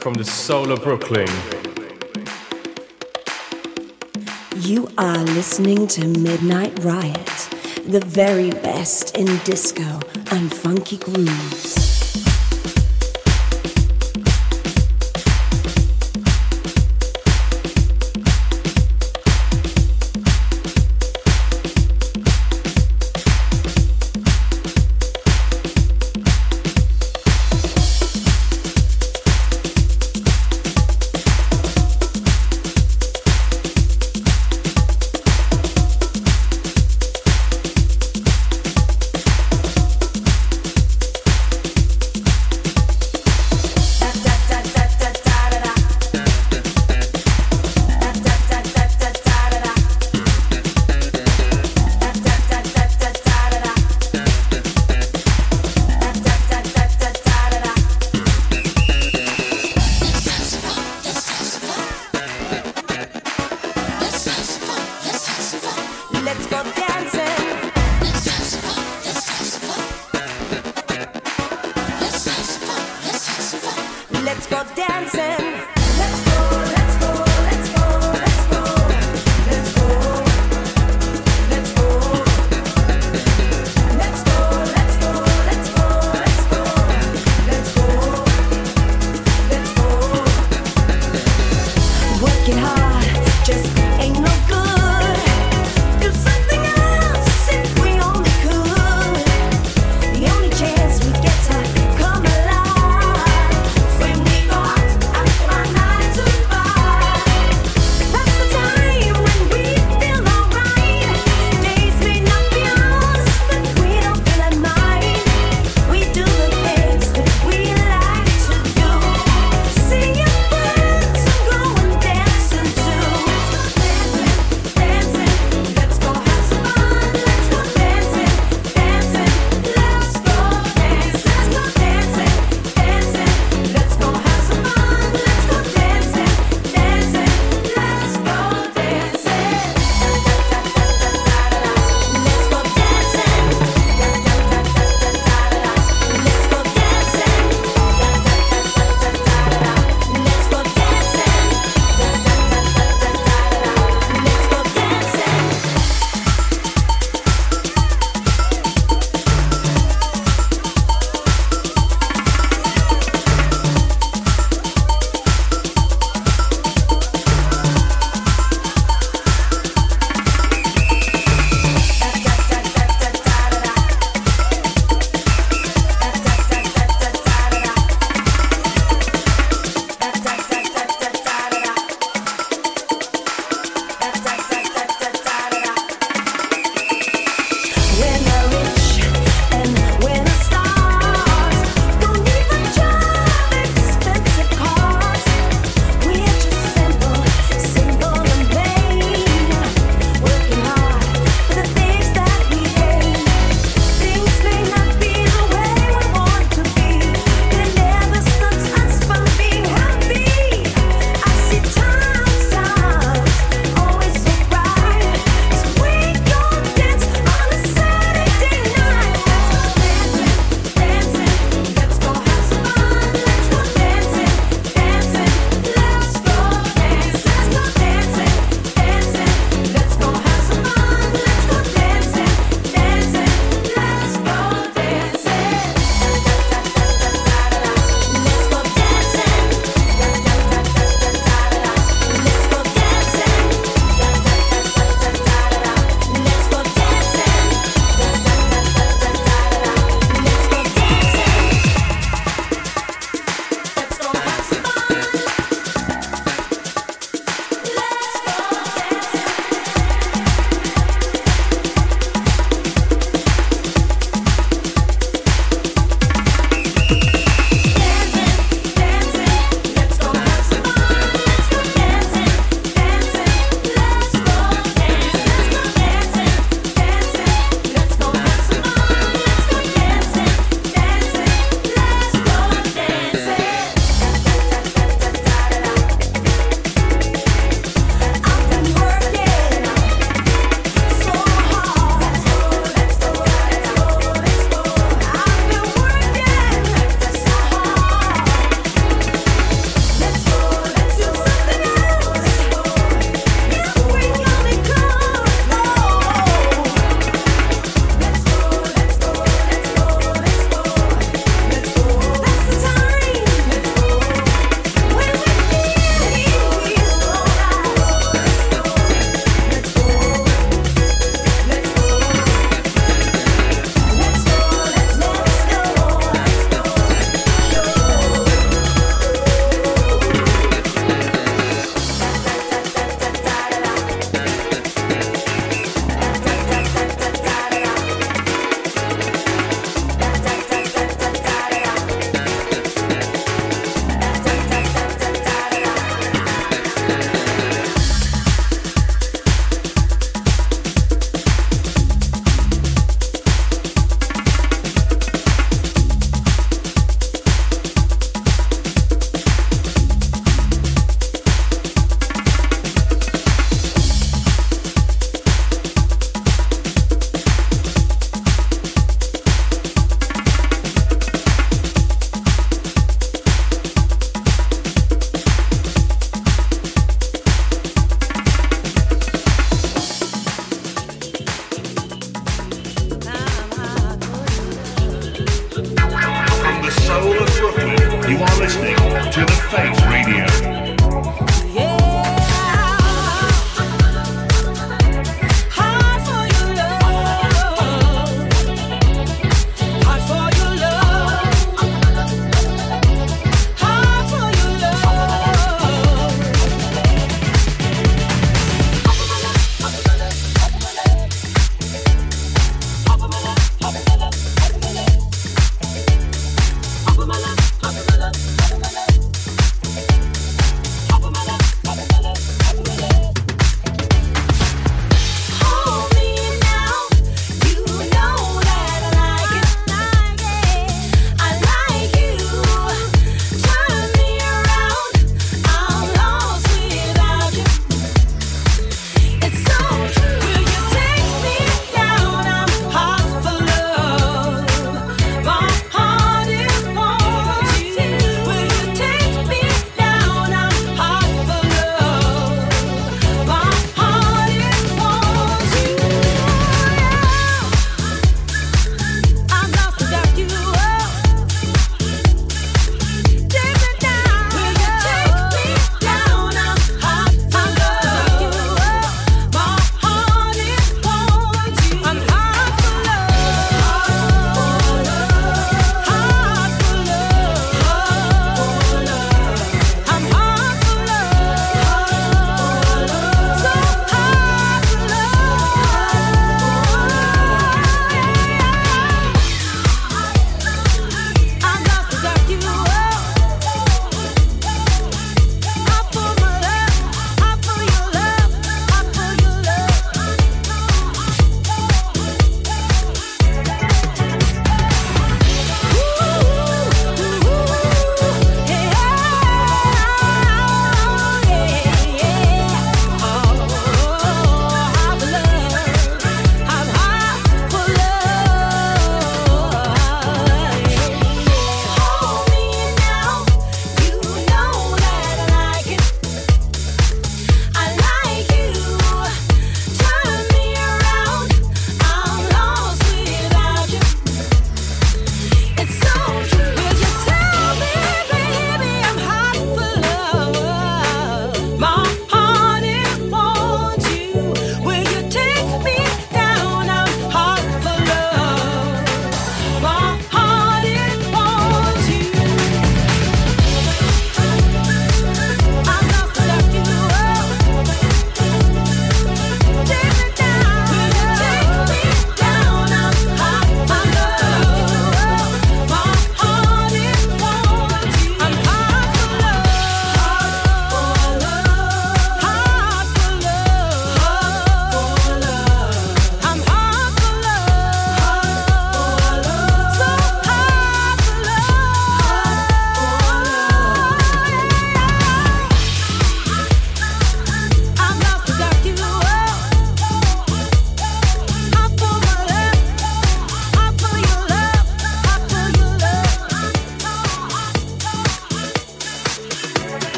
from the soul of Brooklyn. You are listening to Midnight Riot, the very best in disco and funky grooves.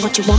What you want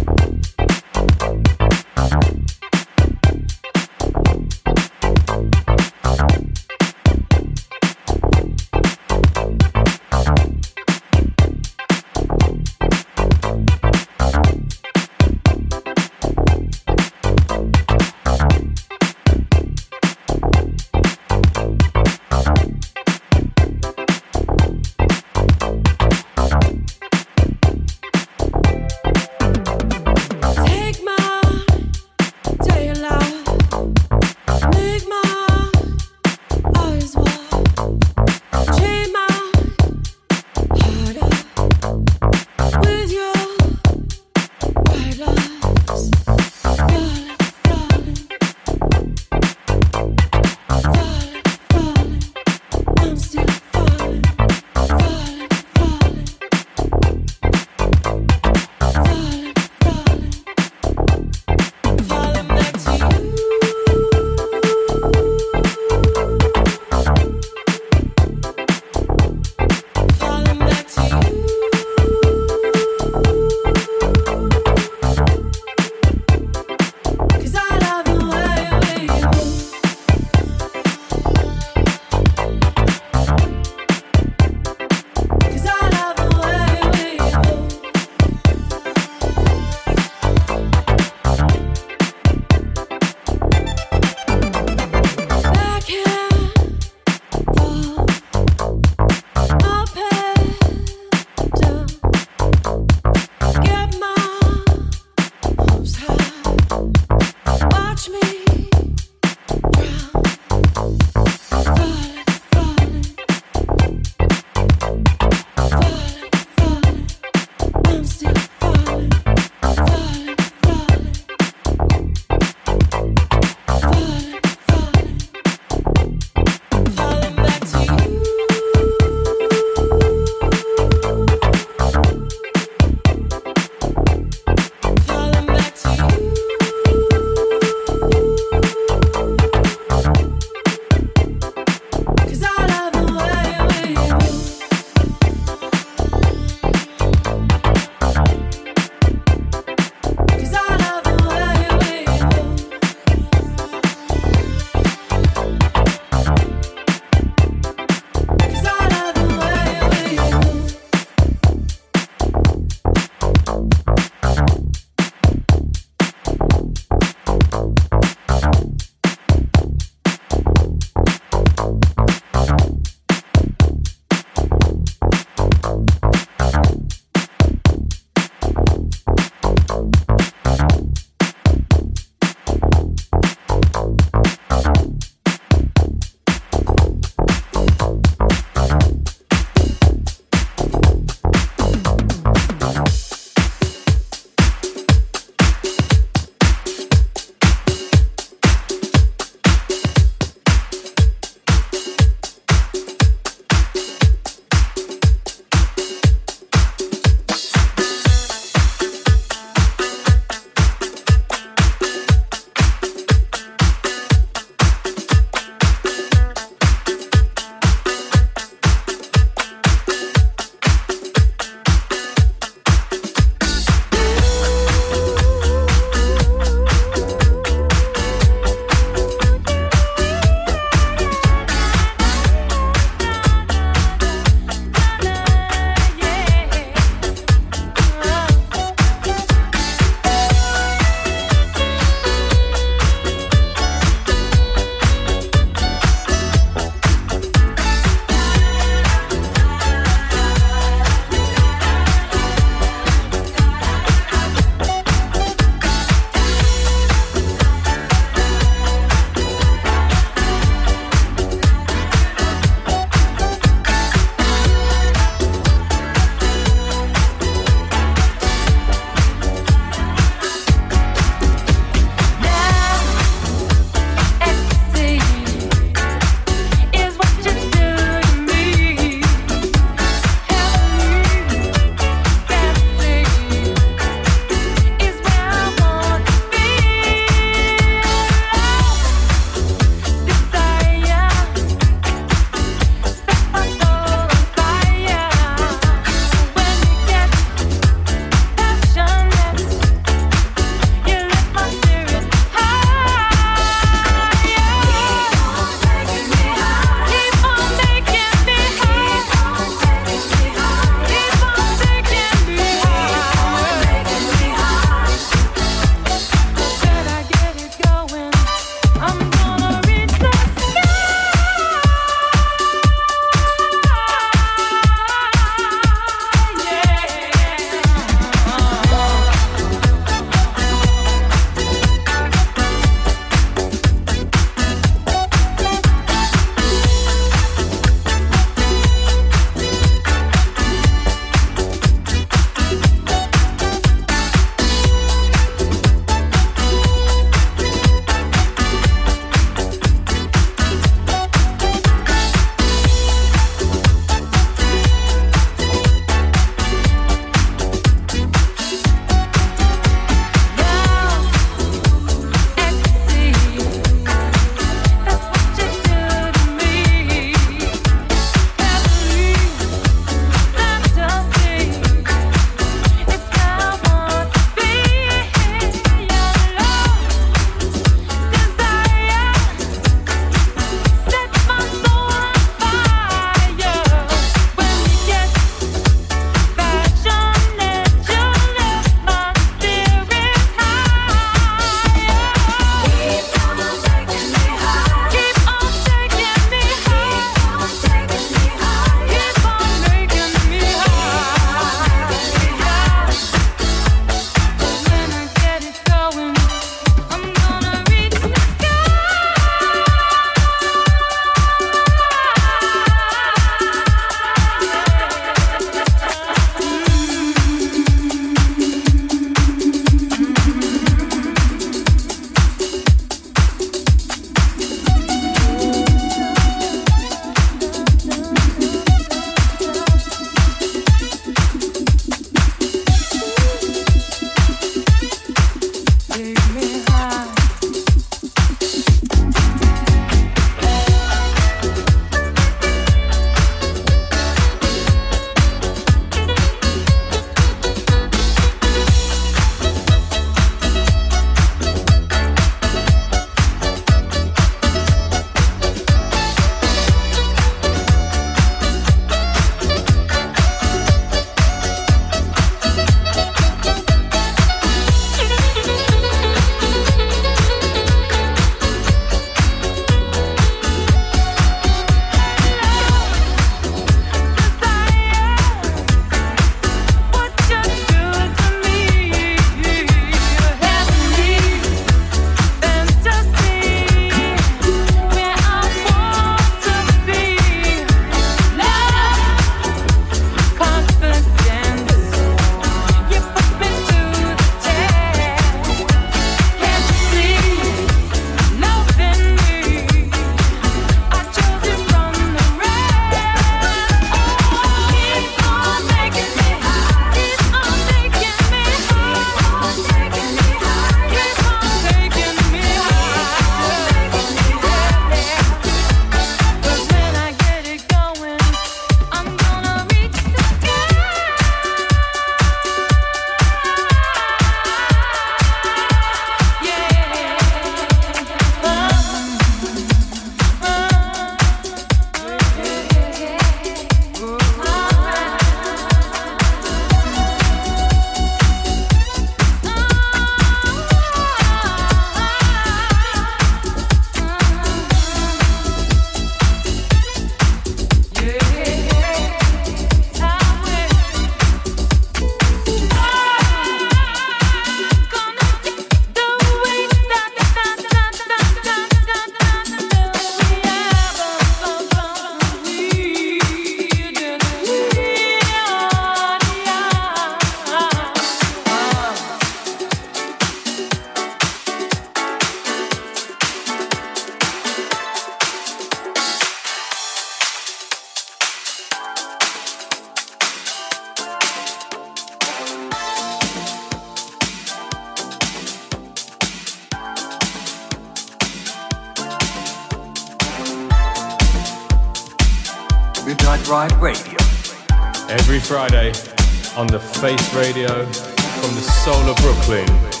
Radio from the soul of Brooklyn.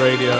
Radio